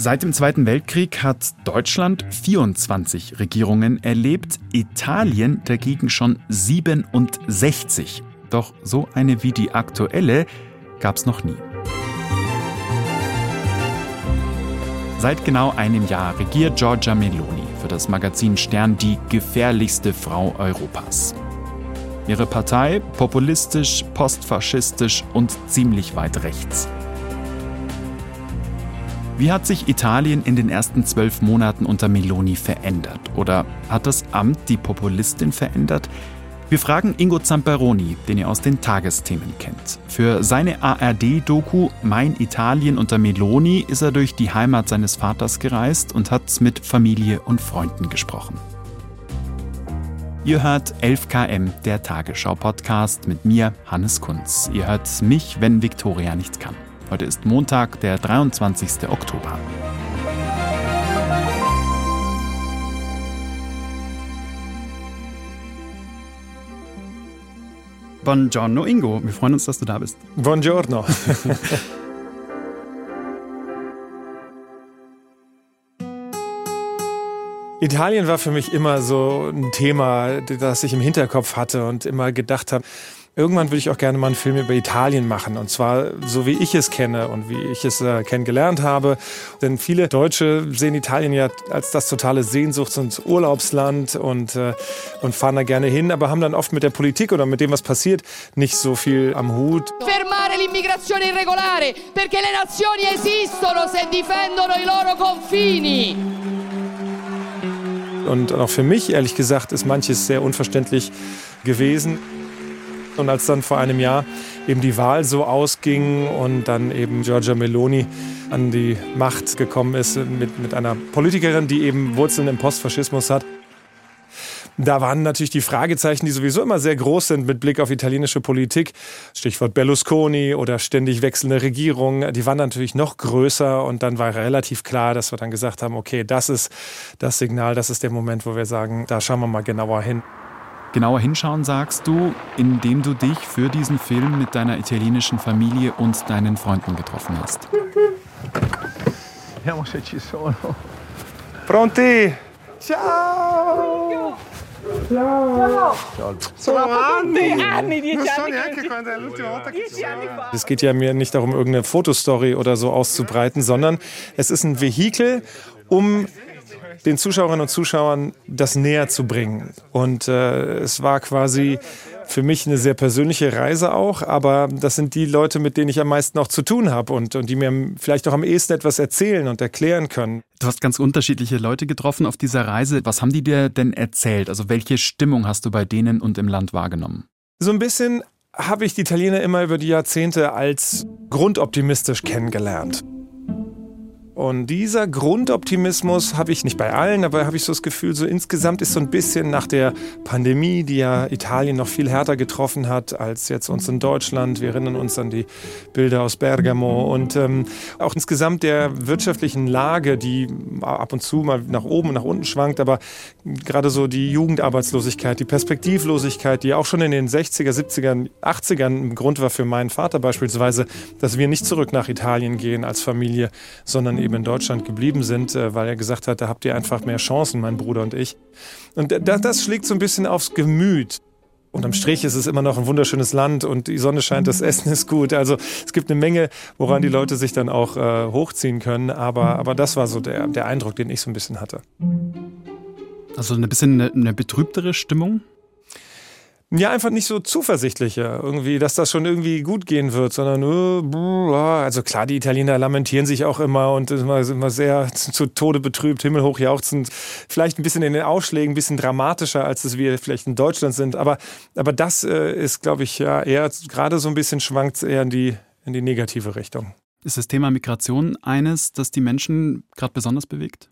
Seit dem Zweiten Weltkrieg hat Deutschland 24 Regierungen erlebt, Italien dagegen schon 67. Doch so eine wie die aktuelle gab es noch nie. Seit genau einem Jahr regiert Giorgia Meloni für das Magazin Stern die gefährlichste Frau Europas. Ihre Partei populistisch, postfaschistisch und ziemlich weit rechts. Wie hat sich Italien in den ersten zwölf Monaten unter Meloni verändert? Oder hat das Amt die Populistin verändert? Wir fragen Ingo Zamperoni, den ihr aus den Tagesthemen kennt. Für seine ARD-Doku Mein Italien unter Meloni ist er durch die Heimat seines Vaters gereist und hat mit Familie und Freunden gesprochen. Ihr hört 11KM, der Tagesschau-Podcast mit mir, Hannes Kunz. Ihr hört mich, wenn Viktoria nicht kann. Heute ist Montag, der 23. Oktober. Buongiorno Ingo, wir freuen uns, dass du da bist. Buongiorno. Italien war für mich immer so ein Thema, das ich im Hinterkopf hatte und immer gedacht habe, Irgendwann würde ich auch gerne mal einen Film über Italien machen. Und zwar so, wie ich es kenne und wie ich es äh, kennengelernt habe. Denn viele Deutsche sehen Italien ja als das totale Sehnsuchts- und Urlaubsland und, äh, und fahren da gerne hin, aber haben dann oft mit der Politik oder mit dem, was passiert, nicht so viel am Hut. Fermare l'immigrazione irregolare, perché le nazioni esistono se difendono i loro confini. Und auch für mich, ehrlich gesagt, ist manches sehr unverständlich gewesen. Und als dann vor einem Jahr eben die Wahl so ausging und dann eben Giorgia Meloni an die Macht gekommen ist mit, mit einer Politikerin, die eben Wurzeln im Postfaschismus hat, da waren natürlich die Fragezeichen, die sowieso immer sehr groß sind mit Blick auf italienische Politik. Stichwort Berlusconi oder ständig wechselnde Regierungen. Die waren natürlich noch größer und dann war relativ klar, dass wir dann gesagt haben, okay, das ist das Signal, das ist der Moment, wo wir sagen, da schauen wir mal genauer hin genauer hinschauen, sagst du, indem du dich für diesen Film mit deiner italienischen Familie und deinen Freunden getroffen hast. Pronti? Ciao! Ciao! Sono anni! Anni, dieci anni. Es geht ja mir nicht darum, irgendeine Fotostory oder so auszubreiten, sondern es ist ein Vehikel, um den Zuschauerinnen und Zuschauern das näher zu bringen. Und äh, es war quasi für mich eine sehr persönliche Reise auch, aber das sind die Leute, mit denen ich am meisten auch zu tun habe und, und die mir vielleicht auch am ehesten etwas erzählen und erklären können. Du hast ganz unterschiedliche Leute getroffen auf dieser Reise. Was haben die dir denn erzählt? Also welche Stimmung hast du bei denen und im Land wahrgenommen? So ein bisschen habe ich die Italiener immer über die Jahrzehnte als grundoptimistisch kennengelernt. Und dieser Grundoptimismus habe ich nicht bei allen, aber habe ich so das Gefühl, so insgesamt ist so ein bisschen nach der Pandemie, die ja Italien noch viel härter getroffen hat als jetzt uns in Deutschland. Wir erinnern uns an die Bilder aus Bergamo und ähm, auch insgesamt der wirtschaftlichen Lage, die ab und zu mal nach oben und nach unten schwankt, aber gerade so die Jugendarbeitslosigkeit, die Perspektivlosigkeit, die auch schon in den 60er, 70er, 80ern ein Grund war für meinen Vater beispielsweise, dass wir nicht zurück nach Italien gehen als Familie, sondern eben eben in Deutschland geblieben sind, äh, weil er gesagt hat, da habt ihr einfach mehr Chancen, mein Bruder und ich. Und das, das schlägt so ein bisschen aufs Gemüt. Unterm Strich ist es immer noch ein wunderschönes Land und die Sonne scheint, das Essen ist gut. Also es gibt eine Menge, woran die Leute sich dann auch äh, hochziehen können. Aber, aber das war so der, der Eindruck, den ich so ein bisschen hatte. Also ein bisschen eine, eine betrübtere Stimmung? Ja, einfach nicht so zuversichtlicher, irgendwie, dass das schon irgendwie gut gehen wird, sondern nur, also klar, die Italiener lamentieren sich auch immer und sind immer, immer sehr zu Tode betrübt, himmelhoch jauchzend, vielleicht ein bisschen in den Ausschlägen, ein bisschen dramatischer, als es wir vielleicht in Deutschland sind, aber, aber das äh, ist, glaube ich, ja eher, gerade so ein bisschen schwankt eher in die, in die negative Richtung. Ist das Thema Migration eines, das die Menschen gerade besonders bewegt?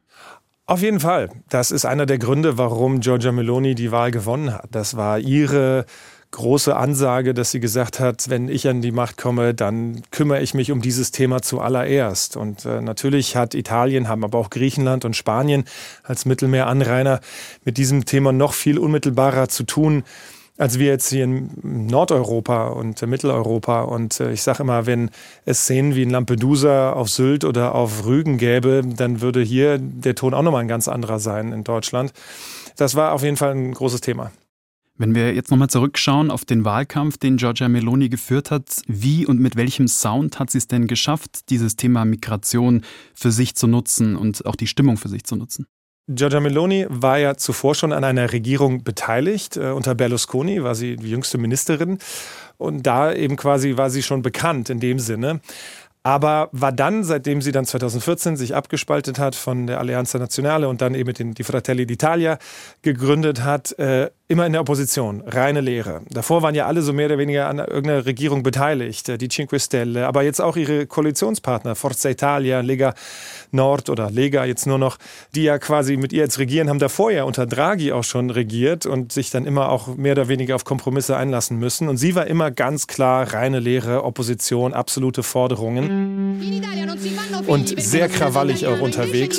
Auf jeden Fall. Das ist einer der Gründe, warum Giorgia Meloni die Wahl gewonnen hat. Das war ihre große Ansage, dass sie gesagt hat, wenn ich an die Macht komme, dann kümmere ich mich um dieses Thema zuallererst. Und äh, natürlich hat Italien, haben aber auch Griechenland und Spanien als Mittelmeeranrainer mit diesem Thema noch viel unmittelbarer zu tun als wir jetzt hier in Nordeuropa und Mitteleuropa. Und äh, ich sage immer, wenn es Szenen wie in Lampedusa auf Sylt oder auf Rügen gäbe, dann würde hier der Ton auch nochmal ein ganz anderer sein in Deutschland. Das war auf jeden Fall ein großes Thema. Wenn wir jetzt nochmal zurückschauen auf den Wahlkampf, den Giorgia Meloni geführt hat, wie und mit welchem Sound hat sie es denn geschafft, dieses Thema Migration für sich zu nutzen und auch die Stimmung für sich zu nutzen? Giorgia Meloni war ja zuvor schon an einer Regierung beteiligt. Äh, unter Berlusconi war sie die jüngste Ministerin. Und da eben quasi war sie schon bekannt in dem Sinne aber war dann, seitdem sie dann 2014 sich abgespaltet hat von der Alleanza Nazionale und dann eben den die Fratelli d'Italia gegründet hat, äh, immer in der Opposition, reine Lehre. Davor waren ja alle so mehr oder weniger an irgendeiner Regierung beteiligt, äh, die Cinque Stelle, aber jetzt auch ihre Koalitionspartner, Forza Italia, Lega Nord oder Lega jetzt nur noch, die ja quasi mit ihr jetzt regieren, haben davor ja unter Draghi auch schon regiert und sich dann immer auch mehr oder weniger auf Kompromisse einlassen müssen. Und sie war immer ganz klar reine Lehre, Opposition, absolute Forderungen. Und sehr krawallig auch unterwegs.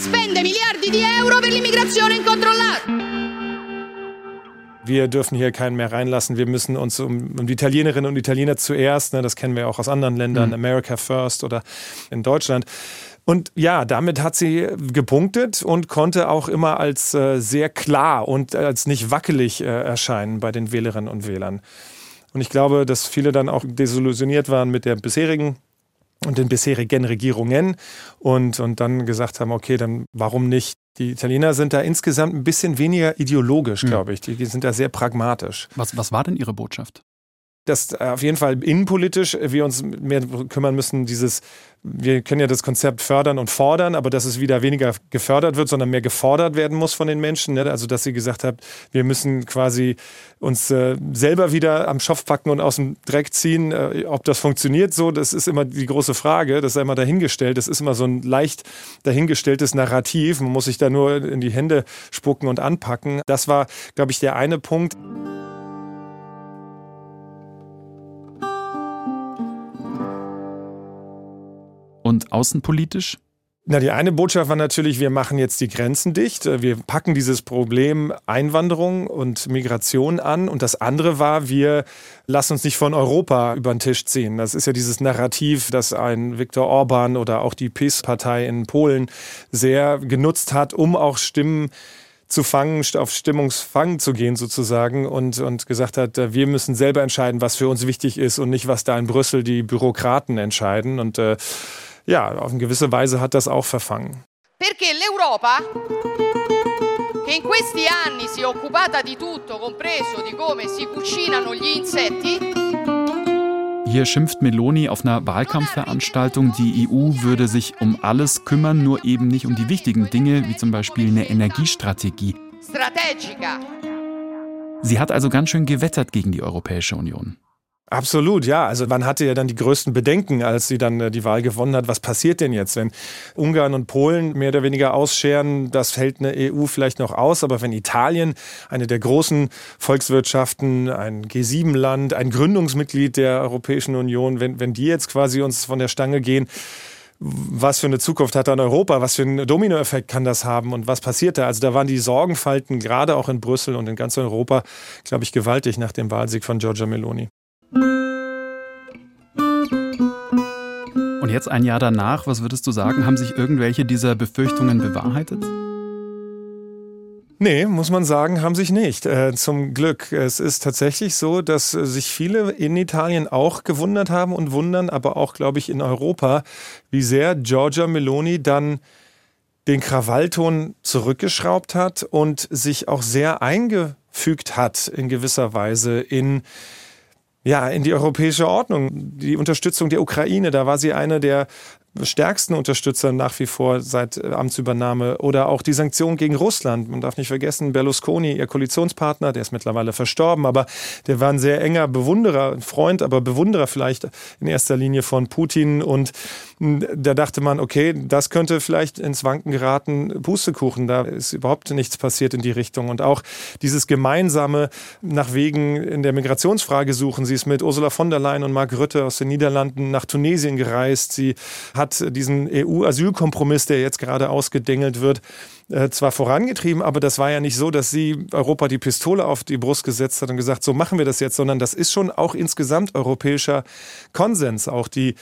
spende miliardi di euro per l'immigrazione incontrollata wir dürfen hier keinen mehr reinlassen. Wir müssen uns um, um die Italienerinnen und Italiener zuerst, ne, das kennen wir auch aus anderen Ländern, mhm. America First oder in Deutschland. Und ja, damit hat sie gepunktet und konnte auch immer als äh, sehr klar und als nicht wackelig äh, erscheinen bei den Wählerinnen und Wählern. Und ich glaube, dass viele dann auch desillusioniert waren mit der bisherigen und den bisherigen Regierungen und, und dann gesagt haben, okay, dann warum nicht? Die Italiener sind da insgesamt ein bisschen weniger ideologisch, hm. glaube ich. Die, die sind da sehr pragmatisch. Was, was war denn Ihre Botschaft? Dass äh, auf jeden Fall innenpolitisch wir uns mehr kümmern müssen, dieses, wir können ja das Konzept fördern und fordern, aber dass es wieder weniger gefördert wird, sondern mehr gefordert werden muss von den Menschen. Ne? Also dass sie gesagt hat, wir müssen quasi uns äh, selber wieder am Schopf packen und aus dem Dreck ziehen. Äh, ob das funktioniert so, das ist immer die große Frage. Das ist immer dahingestellt. Das ist immer so ein leicht dahingestelltes Narrativ. Man muss sich da nur in die Hände spucken und anpacken. Das war, glaube ich, der eine Punkt. Und außenpolitisch? Na, die eine Botschaft war natürlich, wir machen jetzt die Grenzen dicht. Wir packen dieses Problem Einwanderung und Migration an. Und das andere war, wir lassen uns nicht von Europa über den Tisch ziehen. Das ist ja dieses Narrativ, das ein Viktor Orban oder auch die PiS-Partei in Polen sehr genutzt hat, um auch Stimmen zu fangen, auf Stimmungsfang zu gehen sozusagen und, und gesagt hat, wir müssen selber entscheiden, was für uns wichtig ist und nicht, was da in Brüssel die Bürokraten entscheiden. Und äh, ja, auf eine gewisse Weise hat das auch verfangen. Perché l'Europa che in questi anni si è occupata di tutto, compreso di come si cucinano gli insetti, hier schimpft Meloni auf einer Wahlkampfveranstaltung, die EU würde sich um alles kümmern, nur eben nicht um die wichtigen Dinge, wie zum Beispiel eine Energiestrategie. Sie hat also ganz schön gewettert gegen die Europäische Union. Absolut, ja. Also man hatte ja dann die größten Bedenken, als sie dann äh, die Wahl gewonnen hat. Was passiert denn jetzt, wenn Ungarn und Polen mehr oder weniger ausscheren? Das fällt eine EU vielleicht noch aus. Aber wenn Italien, eine der großen Volkswirtschaften, ein G7-Land, ein Gründungsmitglied der Europäischen Union, wenn, wenn die jetzt quasi uns von der Stange gehen, was für eine Zukunft hat dann Europa, was für einen Dominoeffekt kann das haben und was passiert da? Also da waren die Sorgenfalten gerade auch in Brüssel und in ganz Europa, glaube ich, gewaltig nach dem Wahlsieg von Giorgia Meloni. Und jetzt ein Jahr danach, was würdest du sagen, haben sich irgendwelche dieser Befürchtungen bewahrheitet? Nee, muss man sagen, haben sich nicht. Äh, zum Glück. Es ist tatsächlich so, dass sich viele in Italien auch gewundert haben und wundern, aber auch, glaube ich, in Europa, wie sehr Giorgia Meloni dann den Krawallton zurückgeschraubt hat und sich auch sehr eingefügt hat in gewisser Weise in ja, in die europäische Ordnung. Die Unterstützung der Ukraine, da war sie eine der stärksten Unterstützer nach wie vor seit äh, Amtsübernahme oder auch die Sanktionen gegen Russland. Man darf nicht vergessen, Berlusconi, ihr Koalitionspartner, der ist mittlerweile verstorben, aber der war ein sehr enger Bewunderer, Freund, aber Bewunderer vielleicht in erster Linie von Putin und da dachte man, okay, das könnte vielleicht ins Wanken geraten, Pustekuchen, da ist überhaupt nichts passiert in die Richtung und auch dieses gemeinsame nach Wegen in der Migrationsfrage suchen. Sie ist mit Ursula von der Leyen und Mark Rutte aus den Niederlanden nach Tunesien gereist. Sie hat diesen EU-Asylkompromiss, der jetzt gerade ausgedengelt wird, äh, zwar vorangetrieben, aber das war ja nicht so, dass sie Europa die Pistole auf die Brust gesetzt hat und gesagt, so machen wir das jetzt, sondern das ist schon auch insgesamt europäischer Konsens. Auch die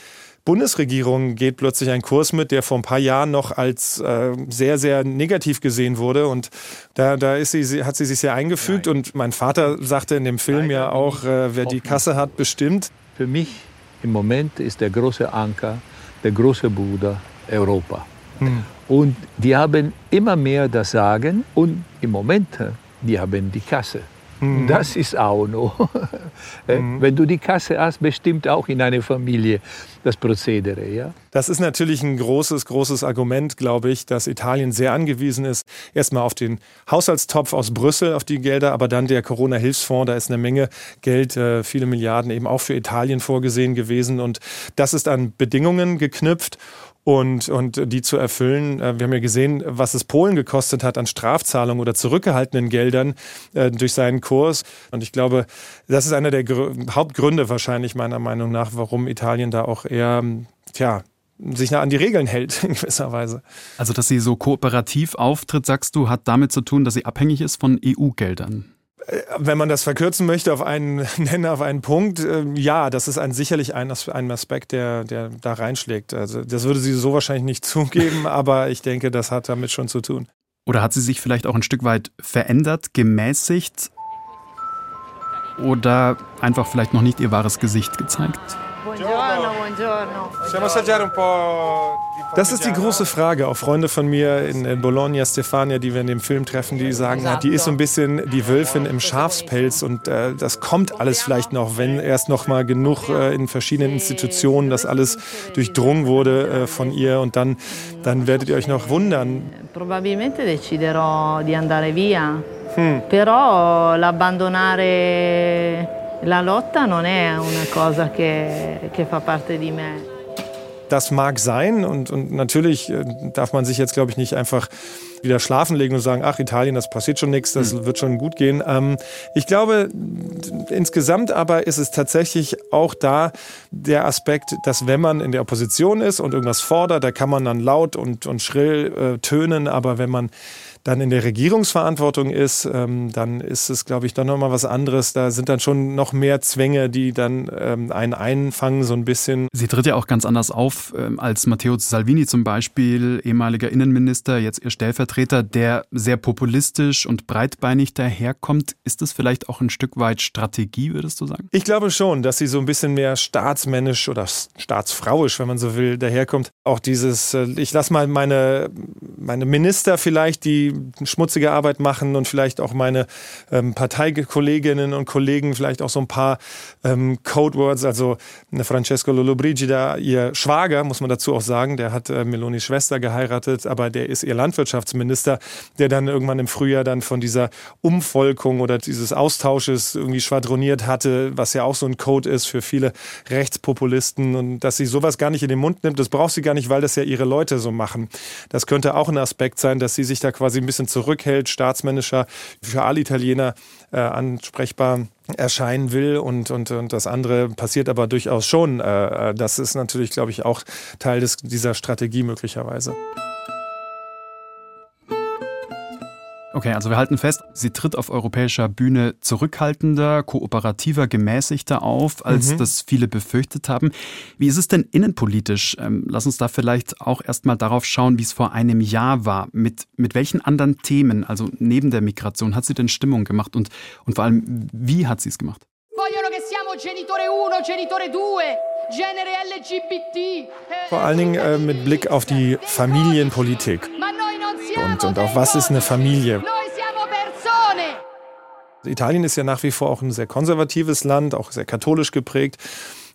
Bundesregierung geht plötzlich einen Kurs mit, der vor ein paar Jahren noch als äh, sehr, sehr negativ gesehen wurde. Und da, da ist sie, hat sie sich sehr eingefügt. Nein. Und mein Vater sagte in dem Film Nein, ja auch, äh, wer die Kasse hat, bestimmt. Für mich im Moment ist der große Anker, der große Bruder Europa. Hm. Und die haben immer mehr das Sagen und im Moment, die haben die Kasse. Mhm. Das ist auch noch. Äh, mhm. Wenn du die Kasse hast, bestimmt auch in einer Familie das Prozedere. Ja? Das ist natürlich ein großes, großes Argument, glaube ich, dass Italien sehr angewiesen ist. Erstmal auf den Haushaltstopf aus Brüssel, auf die Gelder, aber dann der Corona-Hilfsfonds, da ist eine Menge Geld, äh, viele Milliarden eben auch für Italien vorgesehen gewesen. Und das ist an Bedingungen geknüpft und, und die zu erfüllen. Äh, wir haben ja gesehen, was es Polen gekostet hat an Strafzahlungen oder zurückgehaltenen Geldern äh, durch seinen Kurs. Und ich glaube, das ist einer der Hauptgründe wahrscheinlich meiner Meinung nach, warum Italien da auch eher, tja, sich nah an die Regeln hält in gewisser Weise. Also, dass sie so kooperativ auftritt, sagst du, hat damit zu tun, dass sie abhängig ist von EU-Geldern. Äh, wenn man das verkürzen möchte auf einen Nenner, auf einen Punkt, äh, ja, das ist ein, sicherlich ein, ein Aspekt, der, der da reinschlägt. Also das würde sie so wahrscheinlich nicht zugeben, aber ich denke, das hat damit schon zu tun. Oder hat sie sich vielleicht auch ein Stück weit verändert, gemäßigt oder einfach vielleicht noch nicht ihr wahres Gesicht gezeigt? Buongiorno, buongiorno. Possiamo assaggiare un po' Das ist die große Frage. Auch Freunde von mir in Bologna, Stefania, die wir in dem Film treffen, die sagen, die ist so ein bisschen die Wölfin im Schafspelz und äh, das kommt alles vielleicht noch, wenn erst noch mal genug äh, in verschiedenen Institutionen das alles durchdrungen wurde äh, von ihr und dann, dann werdet ihr euch noch wundern. Probabilmente deciderò di andare via. Hm. Però l'abbandonare la lotta non è una cosa che, che fa parte di me. Das mag sein und, und natürlich äh, darf man sich jetzt, glaube ich, nicht einfach wieder schlafen legen und sagen, ach Italien, das passiert schon nichts, das mhm. wird schon gut gehen. Ähm, ich glaube, insgesamt aber ist es tatsächlich auch da der Aspekt, dass wenn man in der Opposition ist und irgendwas fordert, da kann man dann laut und, und schrill äh, tönen, aber wenn man dann in der Regierungsverantwortung ist, ähm, dann ist es, glaube ich, dann nochmal was anderes. Da sind dann schon noch mehr Zwänge, die dann ähm, einen einfangen, so ein bisschen. Sie tritt ja auch ganz anders auf ähm, als Matteo Salvini zum Beispiel, ehemaliger Innenminister, jetzt ihr Stellvertreter, der sehr populistisch und breitbeinig daherkommt. Ist das vielleicht auch ein Stück weit Strategie, würdest du sagen? Ich glaube schon, dass sie so ein bisschen mehr staatsmännisch oder staatsfrauisch, wenn man so will, daherkommt. Auch dieses, äh, ich lasse mal meine, meine Minister vielleicht, die schmutzige Arbeit machen und vielleicht auch meine ähm, Parteikolleginnen und Kollegen vielleicht auch so ein paar ähm, Codewords, also Francesco Lollobrigida, ihr Schwager, muss man dazu auch sagen, der hat äh, Melonis Schwester geheiratet, aber der ist ihr Landwirtschaftsminister, der dann irgendwann im Frühjahr dann von dieser Umvolkung oder dieses Austausches irgendwie schwadroniert hatte, was ja auch so ein Code ist für viele Rechtspopulisten und dass sie sowas gar nicht in den Mund nimmt, das braucht sie gar nicht, weil das ja ihre Leute so machen. Das könnte auch ein Aspekt sein, dass sie sich da quasi ein bisschen zurückhält, staatsmännischer, für alle Italiener äh, ansprechbar erscheinen will und, und, und das andere passiert aber durchaus schon. Äh, äh das ist natürlich, glaube ich, auch Teil des, dieser Strategie möglicherweise. Okay, also wir halten fest, sie tritt auf europäischer Bühne zurückhaltender, kooperativer, gemäßigter auf, als mhm. das viele befürchtet haben. Wie ist es denn innenpolitisch? Ähm, lass uns da vielleicht auch erstmal darauf schauen, wie es vor einem Jahr war. Mit, mit welchen anderen Themen, also neben der Migration, hat sie denn Stimmung gemacht und, und vor allem, wie hat sie es gemacht? Vor allen Dingen äh, mit Blick auf die Familienpolitik. Und, und auch was ist eine Familie? Italien ist ja nach wie vor auch ein sehr konservatives Land, auch sehr katholisch geprägt.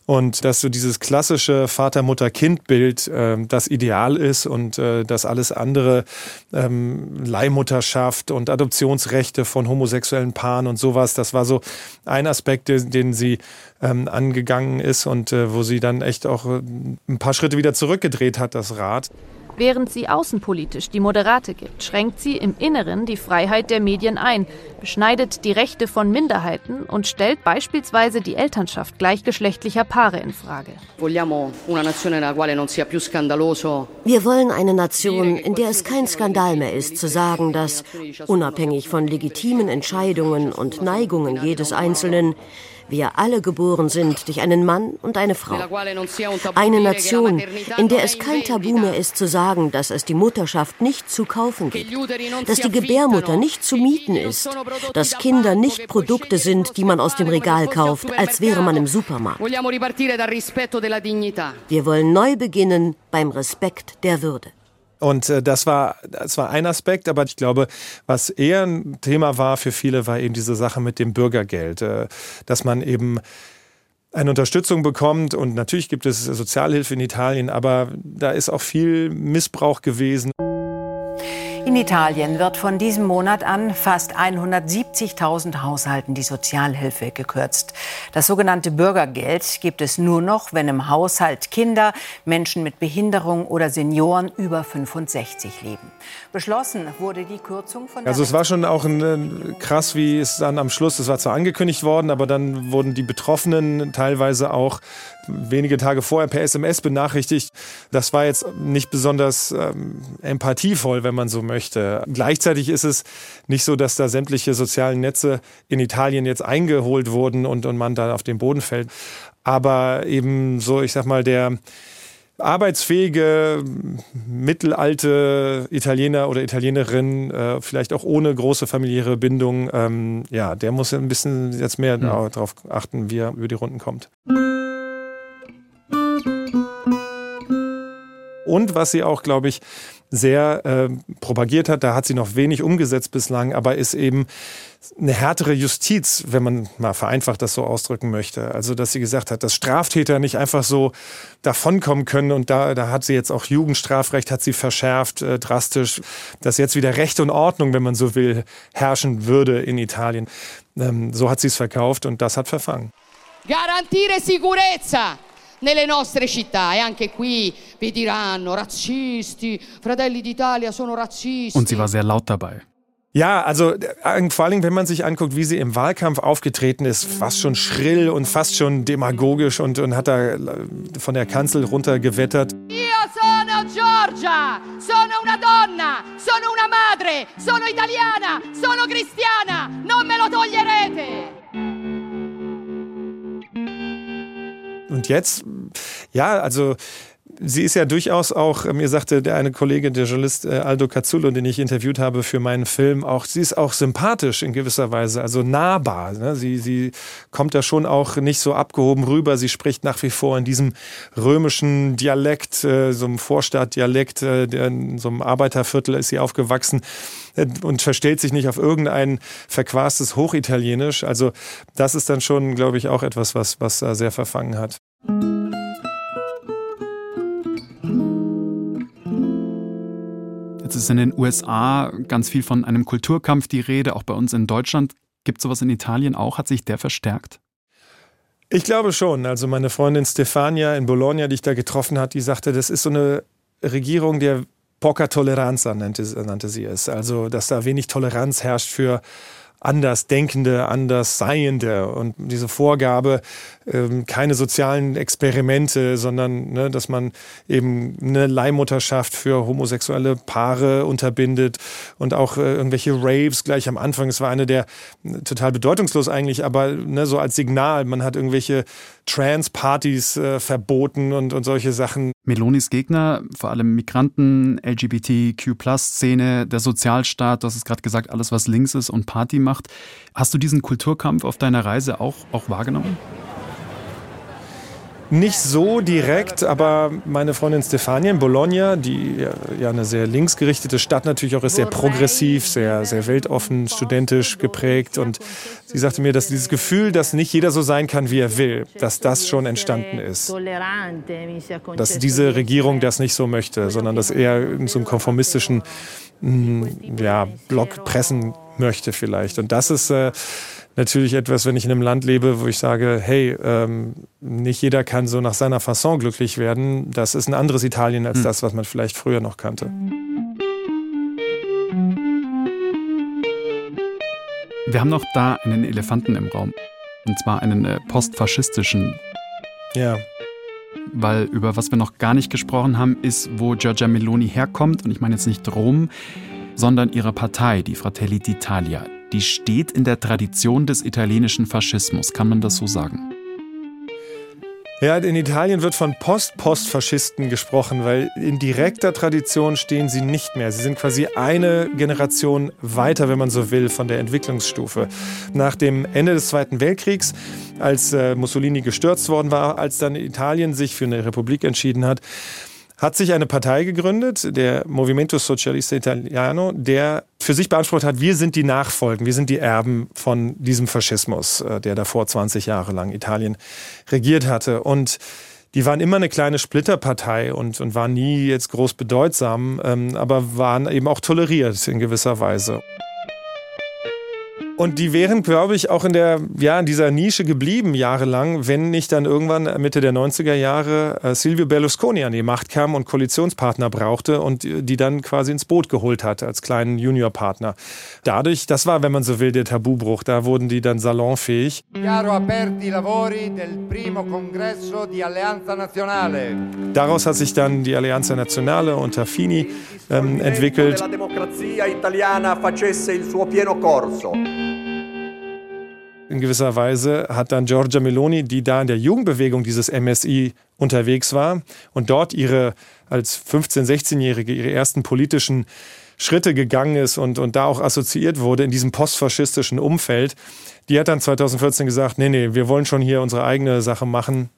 Und dass so dieses klassische Vater-Mutter-Kind-Bild äh, das Ideal ist und äh, dass alles andere ähm, Leihmutterschaft und Adoptionsrechte von homosexuellen Paaren und sowas, das war so ein Aspekt, den, den sie ähm, angegangen ist und äh, wo sie dann echt auch äh, ein paar Schritte wieder zurückgedreht hat, das Rad. Während sie außenpolitisch die Moderate gibt, schränkt sie im Inneren die Freiheit der Medien ein, beschneidet die Rechte von Minderheiten und stellt beispielsweise die Elternschaft gleichgeschlechtlicher Paare in Frage. Wir wollen eine Nation, in der es kein Skandal mehr ist, zu sagen, dass, unabhängig von legitimen Entscheidungen und Neigungen jedes Einzelnen, wir alle geboren sind durch einen Mann und eine Frau. Eine Nation, in der es kein Tabu mehr ist zu sagen, dass es die Mutterschaft nicht zu kaufen gibt, dass die Gebärmutter nicht zu mieten ist, dass Kinder nicht Produkte sind, die man aus dem Regal kauft, als wäre man im Supermarkt. Wir wollen neu beginnen beim Respekt der Würde. Und äh, das, war, das war ein Aspekt, aber ich glaube, was eher ein Thema war für viele, war eben diese Sache mit dem Bürgergeld, äh, dass man eben eine Unterstützung bekommt. Und natürlich gibt es Sozialhilfe in Italien, aber da ist auch viel Missbrauch gewesen. In Italien wird von diesem Monat an fast 170.000 Haushalten die Sozialhilfe gekürzt. Das sogenannte Bürgergeld gibt es nur noch, wenn im Haushalt Kinder, Menschen mit Behinderung oder Senioren über 65 leben. Beschlossen wurde die Kürzung von. Also es war schon auch ein, äh, krass, wie es dann am Schluss, es war zwar angekündigt worden, aber dann wurden die Betroffenen teilweise auch wenige Tage vorher per SMS benachrichtigt. Das war jetzt nicht besonders ähm, empathievoll, wenn man so möchte. Gleichzeitig ist es nicht so, dass da sämtliche sozialen Netze in Italien jetzt eingeholt wurden und, und man da auf den Boden fällt. Aber eben so, ich sag mal, der arbeitsfähige, mittelalte Italiener oder Italienerin, äh, vielleicht auch ohne große familiäre Bindung, ähm, ja, der muss ein bisschen jetzt mehr mhm. darauf achten, wie er über die Runden kommt. Und was sie auch, glaube ich, sehr äh, propagiert hat, da hat sie noch wenig umgesetzt bislang, aber ist eben eine härtere Justiz, wenn man mal vereinfacht das so ausdrücken möchte. Also, dass sie gesagt hat, dass Straftäter nicht einfach so davonkommen können und da, da hat sie jetzt auch Jugendstrafrecht, hat sie verschärft, äh, drastisch, dass jetzt wieder Recht und Ordnung, wenn man so will, herrschen würde in Italien. Ähm, so hat sie es verkauft und das hat verfangen. Garantire sicurezza nelle nostre città e anche qui vi diranno razzisti, Fratelli d'Italia sono razzisti. Und sie war sehr laut dabei. Ja, also äh, vor allem, wenn man sich anguckt, wie sie im Wahlkampf aufgetreten ist, fast schon schrill und fast schon demagogisch und, und hat da äh, von der Kanzel runtergewettert. Io sono Giorgia, sono una donna, sono una madre, sono italiana, sono cristiana, non me lo toglierete. Und jetzt, ja, also sie ist ja durchaus auch, mir sagte der eine Kollege, der Journalist äh, Aldo Cazzullo, den ich interviewt habe für meinen Film, auch sie ist auch sympathisch in gewisser Weise, also nahbar. Ne? Sie, sie kommt da schon auch nicht so abgehoben rüber. Sie spricht nach wie vor in diesem römischen Dialekt, äh, so einem Vorstadtdialekt, äh, in so einem Arbeiterviertel ist sie aufgewachsen und verstellt sich nicht auf irgendein verquastes Hochitalienisch. Also das ist dann schon, glaube ich, auch etwas, was, was sehr verfangen hat. Jetzt ist in den USA ganz viel von einem Kulturkampf die Rede, auch bei uns in Deutschland. Gibt es sowas in Italien auch? Hat sich der verstärkt? Ich glaube schon. Also meine Freundin Stefania in Bologna, die ich da getroffen habe, die sagte, das ist so eine Regierung der Poca Toleranza, nannte, nannte sie es. Also, dass da wenig Toleranz herrscht für Andersdenkende, Andersseiende und diese Vorgabe, ähm, keine sozialen Experimente, sondern ne, dass man eben eine Leihmutterschaft für homosexuelle Paare unterbindet und auch äh, irgendwelche Raves gleich am Anfang. Es war eine der total bedeutungslos eigentlich, aber ne, so als Signal. Man hat irgendwelche Trans-Partys äh, verboten und, und solche Sachen. Melonis Gegner, vor allem Migranten, LGBTQ-Szene, der Sozialstaat, du hast es gerade gesagt, alles was links ist und Party macht. Hast du diesen Kulturkampf auf deiner Reise auch, auch wahrgenommen? Nicht so direkt, aber meine Freundin Stefania in Bologna, die ja eine sehr linksgerichtete Stadt natürlich auch ist, sehr progressiv, sehr, sehr weltoffen, studentisch geprägt. Und sie sagte mir, dass dieses Gefühl, dass nicht jeder so sein kann, wie er will, dass das schon entstanden ist. Dass diese Regierung das nicht so möchte, sondern dass eher in so einem konformistischen mm, ja, Blockpressen möchte vielleicht. Und das ist äh, natürlich etwas, wenn ich in einem Land lebe, wo ich sage, hey, ähm, nicht jeder kann so nach seiner Fasson glücklich werden. Das ist ein anderes Italien als hm. das, was man vielleicht früher noch kannte. Wir haben noch da einen Elefanten im Raum. Und zwar einen äh, postfaschistischen. Ja. Weil über was wir noch gar nicht gesprochen haben, ist, wo Giorgia Meloni herkommt. Und ich meine jetzt nicht Rom, sondern ihre Partei, die Fratelli d'Italia. Die steht in der Tradition des italienischen Faschismus. Kann man das so sagen? Ja, in Italien wird von Post-Postfaschisten gesprochen, weil in direkter Tradition stehen sie nicht mehr. Sie sind quasi eine Generation weiter, wenn man so will, von der Entwicklungsstufe. Nach dem Ende des Zweiten Weltkriegs, als äh, Mussolini gestürzt worden war, als dann Italien sich für eine Republik entschieden hat, hat sich eine Partei gegründet, der Movimento Socialista Italiano, der für sich beansprucht hat, wir sind die Nachfolgen, wir sind die Erben von diesem Faschismus, äh, der davor 20 Jahre lang Italien regiert hatte. Und die waren immer eine kleine Splitterpartei und, und waren nie jetzt groß bedeutsam, ähm, aber waren eben auch toleriert in gewisser Weise. Und die wären, glaube ich, auch in der, ja, in dieser Nische geblieben jahrelang, wenn nicht dann irgendwann Mitte der 90er Jahre äh, Silvio Berlusconi an die Macht kam und Koalitionspartner brauchte und die dann quasi ins Boot geholt hat als kleinen Juniorpartner. Dadurch, das war, wenn man so will, der Tabubruch. Da wurden die dann salonfähig. Daraus hat sich dann die Alleanza Nazionale unter Fini ähm, entwickelt. In gewisser Weise hat dann Giorgia Meloni, die da in der Jugendbewegung dieses MSI unterwegs war und dort ihre als 15-, 16-Jährige ihre ersten politischen Schritte gegangen ist und, und da auch assoziiert wurde in diesem postfaschistischen Umfeld, die hat dann 2014 gesagt, nee, nee, wir wollen schon hier unsere eigene Sache machen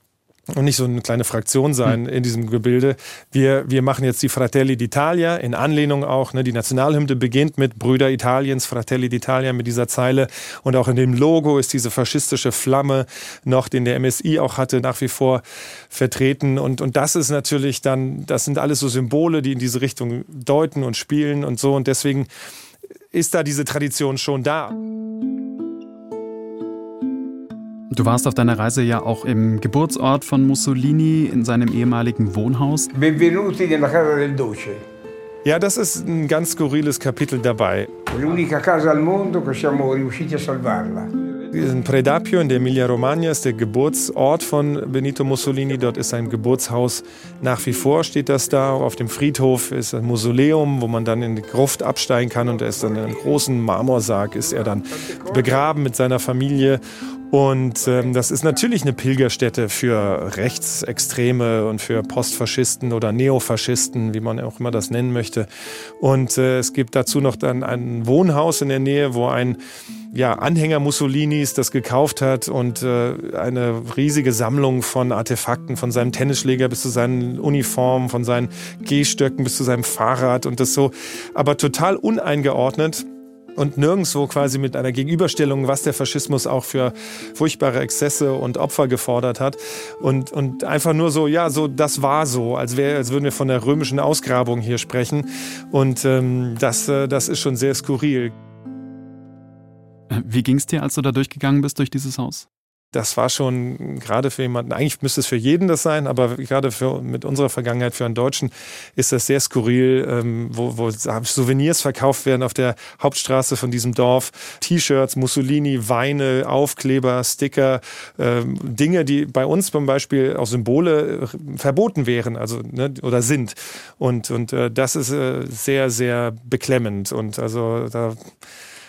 und nicht so eine kleine Fraktion sein hm. in diesem Gebilde. Wir, wir machen jetzt die Fratelli d'Italia in Anlehnung auch. Ne, die Nationalhymne beginnt mit Brüder Italiens, Fratelli d'Italia mit dieser Zeile. Und auch in dem Logo ist diese faschistische Flamme noch, den der MSI auch hatte, nach wie vor vertreten. Und, und das ist natürlich dann, das sind alles so Symbole, die in diese Richtung deuten und spielen und so. Und deswegen ist da diese Tradition schon da. Du warst auf deiner Reise ja auch im Geburtsort von Mussolini in seinem ehemaligen Wohnhaus. Benvenuti nella casa del Duce. Ja, das ist ein ganz skurriles Kapitel dabei. L'unica casa al mondo che siamo riusciti a salvarla. In Predapio in der Emilia-Romagna ist der Geburtsort von Benito Mussolini. Dort ist sein Geburtshaus nach wie vor, steht das da. Auf dem Friedhof ist ein Mausoleum, wo man dann in die Gruft absteigen kann. Und er ist dann in einem großen Marmorsarg, ist er dann begraben mit seiner Familie. Und ähm, das ist natürlich eine Pilgerstätte für Rechtsextreme und für Postfaschisten oder Neofaschisten, wie man auch immer das nennen möchte. Und äh, es gibt dazu noch dann ein Wohnhaus in der Nähe, wo ein ja, Anhänger Mussolinis das gekauft hat und äh, eine riesige Sammlung von Artefakten, von seinem Tennisschläger bis zu seinen Uniformen, von seinen Gehstöcken bis zu seinem Fahrrad und das so, aber total uneingeordnet und nirgendwo quasi mit einer Gegenüberstellung, was der Faschismus auch für furchtbare Exzesse und Opfer gefordert hat. Und, und einfach nur so, ja, so, das war so, als, wär, als würden wir von der römischen Ausgrabung hier sprechen. Und ähm, das, äh, das ist schon sehr skurril. Wie ging es dir, als du da durchgegangen bist durch dieses Haus? das war schon gerade für jemanden, eigentlich müsste es für jeden das sein, aber gerade für, mit unserer Vergangenheit für einen Deutschen ist das sehr skurril, ähm, wo, wo Souvenirs verkauft werden auf der Hauptstraße von diesem Dorf. T-Shirts, Mussolini, Weine, Aufkleber, Sticker, ähm, Dinge, die bei uns zum Beispiel auch Symbole äh, verboten wären, also ne, oder sind. Und, und äh, das ist äh, sehr, sehr beklemmend. Und also da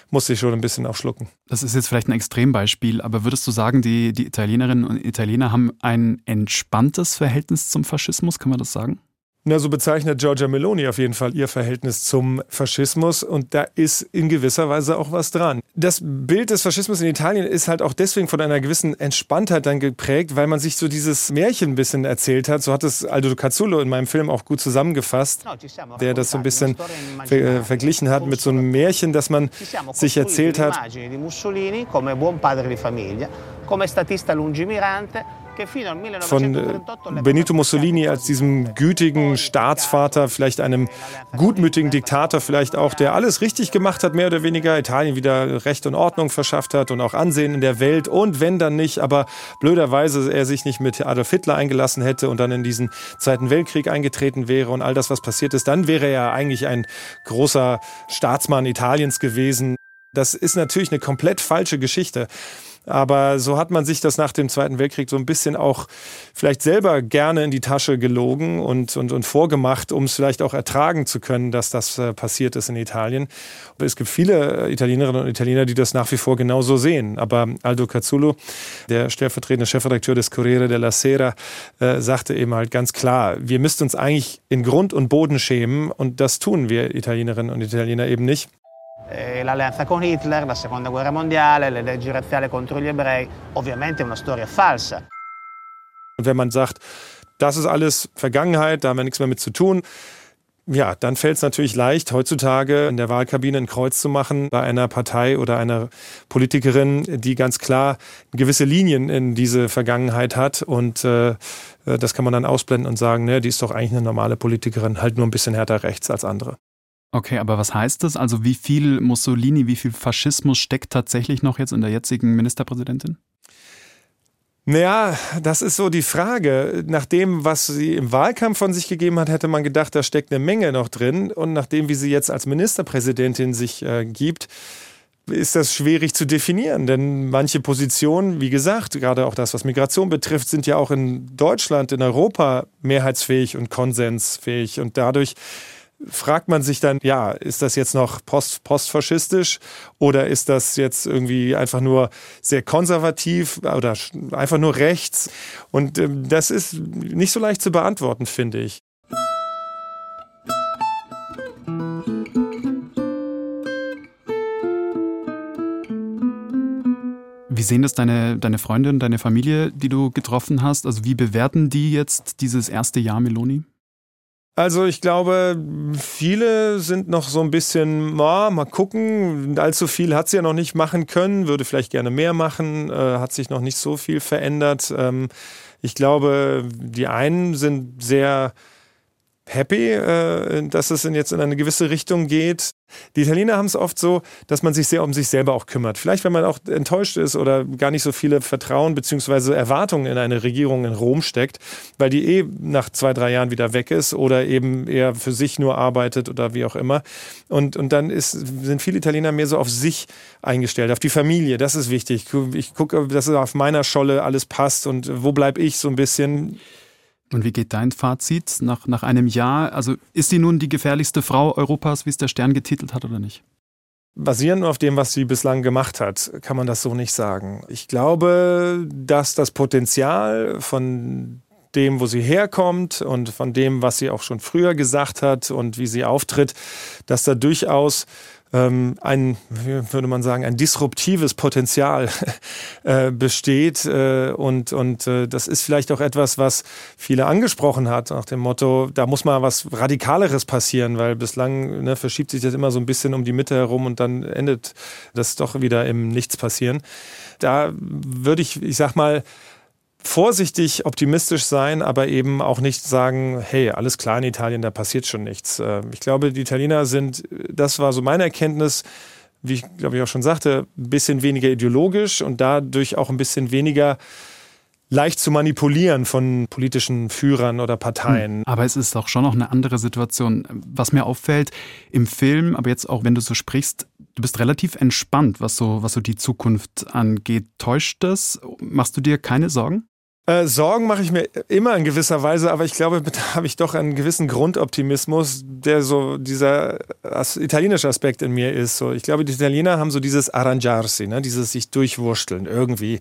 musste ich schon ein bisschen auch schlucken. Das ist jetzt vielleicht ein Extrembeispiel, aber würdest du sagen, die, die Italienerinnen und Italiener haben ein entspanntes Verhältnis zum Faschismus? Kann man das sagen? Na, so bezeichnet Giorgia Meloni auf jeden Fall ihr Verhältnis zum Faschismus und da ist in gewisser Weise auch was dran. Das Bild des Faschismus in Italien ist halt auch deswegen von einer gewissen Entspanntheit dann geprägt, weil man sich so dieses Märchen ein bisschen erzählt hat. So hat es Aldo Cazzullo in meinem Film auch gut zusammengefasst, der das so ein bisschen ver äh, verglichen hat mit so einem Märchen, das man sich erzählt hat. Von äh, Benito Mussolini als diesem gütigen Staatsvater, vielleicht einem gutmütigen Diktator, vielleicht auch, der alles richtig gemacht hat, mehr oder weniger, Italien wieder Recht und Ordnung verschafft hat und auch Ansehen in der Welt und wenn dann nicht, aber blöderweise er sich nicht mit Adolf Hitler eingelassen hätte und dann in diesen Zweiten Weltkrieg eingetreten wäre und all das, was passiert ist, dann wäre er eigentlich ein großer Staatsmann Italiens gewesen. Das ist natürlich eine komplett falsche Geschichte. Aber so hat man sich das nach dem Zweiten Weltkrieg so ein bisschen auch vielleicht selber gerne in die Tasche gelogen und, und, und vorgemacht, um es vielleicht auch ertragen zu können, dass das äh, passiert ist in Italien. Es gibt viele äh, Italienerinnen und Italiener, die das nach wie vor genauso sehen. Aber Aldo Cazzullo, der stellvertretende Chefredakteur des Corriere della Sera, äh, sagte eben halt ganz klar, wir müssten uns eigentlich in Grund und Boden schämen und das tun wir Italienerinnen und Italiener eben nicht. Eh, l'alleanza con Hitler, la seconda guerra mondiale, le leggi razziali contro gli ebrei, ovviamente è una storia falsa. Wenn man sagt, das ist alles Vergangenheit, da haben wir nichts mehr mit zu tun, ja, dann fällt es natürlich leicht, heutzutage in der Wahlkabine ein Kreuz zu machen bei einer Partei oder einer Politikerin, die ganz klar gewisse Linien in diese Vergangenheit hat. Und äh, das kann man dann ausblenden und sagen, ne, die ist doch eigentlich eine normale Politikerin, halt nur ein bisschen härter rechts als andere. Okay, aber was heißt das? Also wie viel Mussolini, wie viel Faschismus steckt tatsächlich noch jetzt in der jetzigen Ministerpräsidentin? Naja, das ist so die Frage. Nach dem, was sie im Wahlkampf von sich gegeben hat, hätte man gedacht, da steckt eine Menge noch drin. Und nach dem, wie sie jetzt als Ministerpräsidentin sich äh, gibt, ist das schwierig zu definieren. Denn manche Positionen, wie gesagt, gerade auch das, was Migration betrifft, sind ja auch in Deutschland, in Europa mehrheitsfähig und konsensfähig. Und dadurch fragt man sich dann, ja, ist das jetzt noch post, postfaschistisch oder ist das jetzt irgendwie einfach nur sehr konservativ oder einfach nur rechts? Und ähm, das ist nicht so leicht zu beantworten, finde ich. Wie sehen das deine, deine Freunde und deine Familie, die du getroffen hast? Also wie bewerten die jetzt dieses erste Jahr Meloni? Also ich glaube, viele sind noch so ein bisschen, oh, mal gucken, allzu viel hat sie ja noch nicht machen können, würde vielleicht gerne mehr machen, äh, hat sich noch nicht so viel verändert. Ähm, ich glaube, die einen sind sehr happy, äh, dass es jetzt in eine gewisse Richtung geht. Die Italiener haben es oft so, dass man sich sehr um sich selber auch kümmert. Vielleicht, wenn man auch enttäuscht ist oder gar nicht so viele Vertrauen bzw. Erwartungen in eine Regierung in Rom steckt, weil die eh nach zwei, drei Jahren wieder weg ist oder eben eher für sich nur arbeitet oder wie auch immer. Und, und dann ist, sind viele Italiener mehr so auf sich eingestellt, auf die Familie. Das ist wichtig. Ich gucke, dass auf meiner Scholle alles passt und wo bleibe ich so ein bisschen. Und wie geht dein Fazit nach, nach einem Jahr? Also ist sie nun die gefährlichste Frau Europas, wie es der Stern getitelt hat oder nicht? Basierend auf dem, was sie bislang gemacht hat, kann man das so nicht sagen. Ich glaube, dass das Potenzial von dem, wo sie herkommt und von dem, was sie auch schon früher gesagt hat und wie sie auftritt, dass da durchaus ein, wie würde man sagen, ein disruptives Potenzial äh, besteht. Äh, und und äh, das ist vielleicht auch etwas, was viele angesprochen hat, nach dem Motto, da muss mal was Radikaleres passieren, weil bislang ne, verschiebt sich das immer so ein bisschen um die Mitte herum und dann endet das doch wieder im Nichts passieren. Da würde ich, ich sag mal, vorsichtig optimistisch sein, aber eben auch nicht sagen, hey, alles klar in Italien, da passiert schon nichts. Ähm, ich glaube, die Italiener sind, das war so meine Erkenntnis, wie ich glaube ich auch schon sagte, ein bisschen weniger ideologisch und dadurch auch ein bisschen weniger leicht zu manipulieren von politischen Führern oder Parteien. Hm, aber es ist auch schon noch eine andere Situation. Was mir auffällt im Film, aber jetzt auch wenn du so sprichst, du bist relativ entspannt, was so, was so die Zukunft angeht. Täuscht das? Machst du dir keine Sorgen? Äh, Sorgen mache ich mir immer in gewisser Weise, aber ich glaube, da habe ich doch einen gewissen Grundoptimismus, der so dieser as italienische Aspekt in mir ist. So, ich glaube, die Italiener haben so dieses Arrangiarsi, ne? dieses sich durchwursteln irgendwie.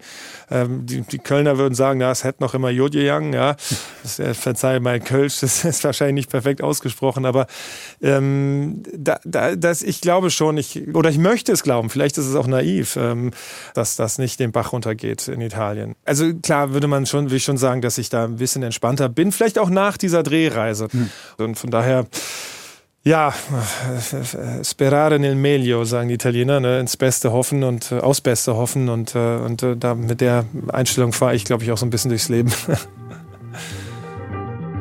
Ähm, die, die, Kölner würden sagen, ja, es hätte noch immer Jodjejang, ja. Das, äh, verzeih mein Kölsch, das ist wahrscheinlich nicht perfekt ausgesprochen, aber ähm, da, da, das, ich glaube schon, ich, oder ich möchte es glauben, vielleicht ist es auch naiv, ähm, dass das nicht den Bach runtergeht in Italien. Also klar würde man schon schon, will ich schon sagen, dass ich da ein bisschen entspannter bin. Vielleicht auch nach dieser Drehreise. Mhm. Und von daher, Ja, sperare nel meglio, sagen die Italiener, ne? ins Beste hoffen und äh, aus Beste hoffen. Und, äh, und äh, da mit der Einstellung fahre ich, glaube ich, auch so ein bisschen durchs Leben.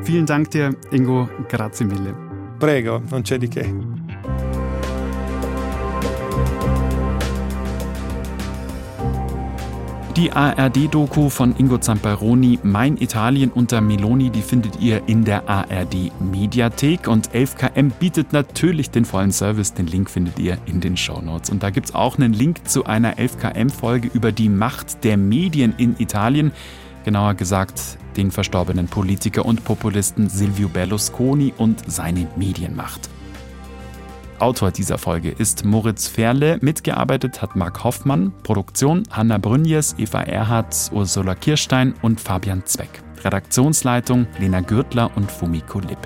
Vielen Dank dir, Ingo. Grazie mille. Prego, non c'è di che. Die ARD-Doku von Ingo Zamperoni Mein Italien unter Meloni, die findet ihr in der ARD-Mediathek und 11KM bietet natürlich den vollen Service. Den Link findet ihr in den Shownotes. Und da gibt es auch einen Link zu einer 11KM-Folge über die Macht der Medien in Italien. Genauer gesagt, den verstorbenen Politiker und Populisten Silvio Berlusconi und seine Medienmacht. Autor dieser Folge ist Moritz Ferle. Mitgearbeitet hat Marc Hoffmann. Produktion Hanna Brünjes, Eva Erhardt, Ursula Kirstein und Fabian Zweck. Redaktionsleitung Lena Gürtler und Fumiko Lipp.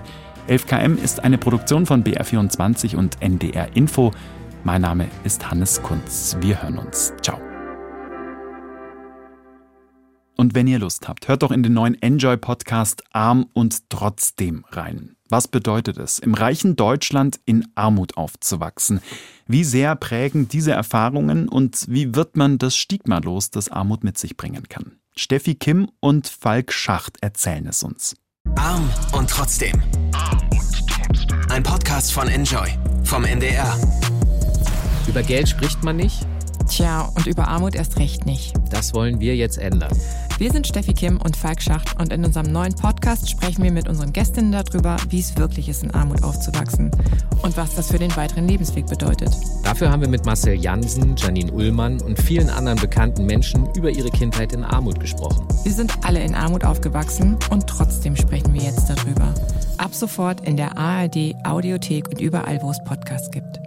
11KM ist eine Produktion von BR24 und NDR Info. Mein Name ist Hannes Kunz. Wir hören uns. Ciao. Und wenn ihr Lust habt, hört doch in den neuen Enjoy-Podcast Arm und Trotzdem rein. Was bedeutet es, im reichen Deutschland in Armut aufzuwachsen? Wie sehr prägen diese Erfahrungen und wie wird man das Stigma los, das Armut mit sich bringen kann? Steffi Kim und Falk Schacht erzählen es uns. Arm und Trotzdem. Ein Podcast von Enjoy vom NDR. Über Geld spricht man nicht. Tja, und über Armut erst recht nicht. Das wollen wir jetzt ändern. Wir sind Steffi Kim und Falk Schacht und in unserem neuen Podcast sprechen wir mit unseren Gästinnen darüber, wie es wirklich ist, in Armut aufzuwachsen und was das für den weiteren Lebensweg bedeutet. Dafür haben wir mit Marcel Jansen, Janine Ullmann und vielen anderen bekannten Menschen über ihre Kindheit in Armut gesprochen. Wir sind alle in Armut aufgewachsen und trotzdem sprechen wir jetzt darüber. Ab sofort in der ARD Audiothek und überall, wo es Podcasts gibt.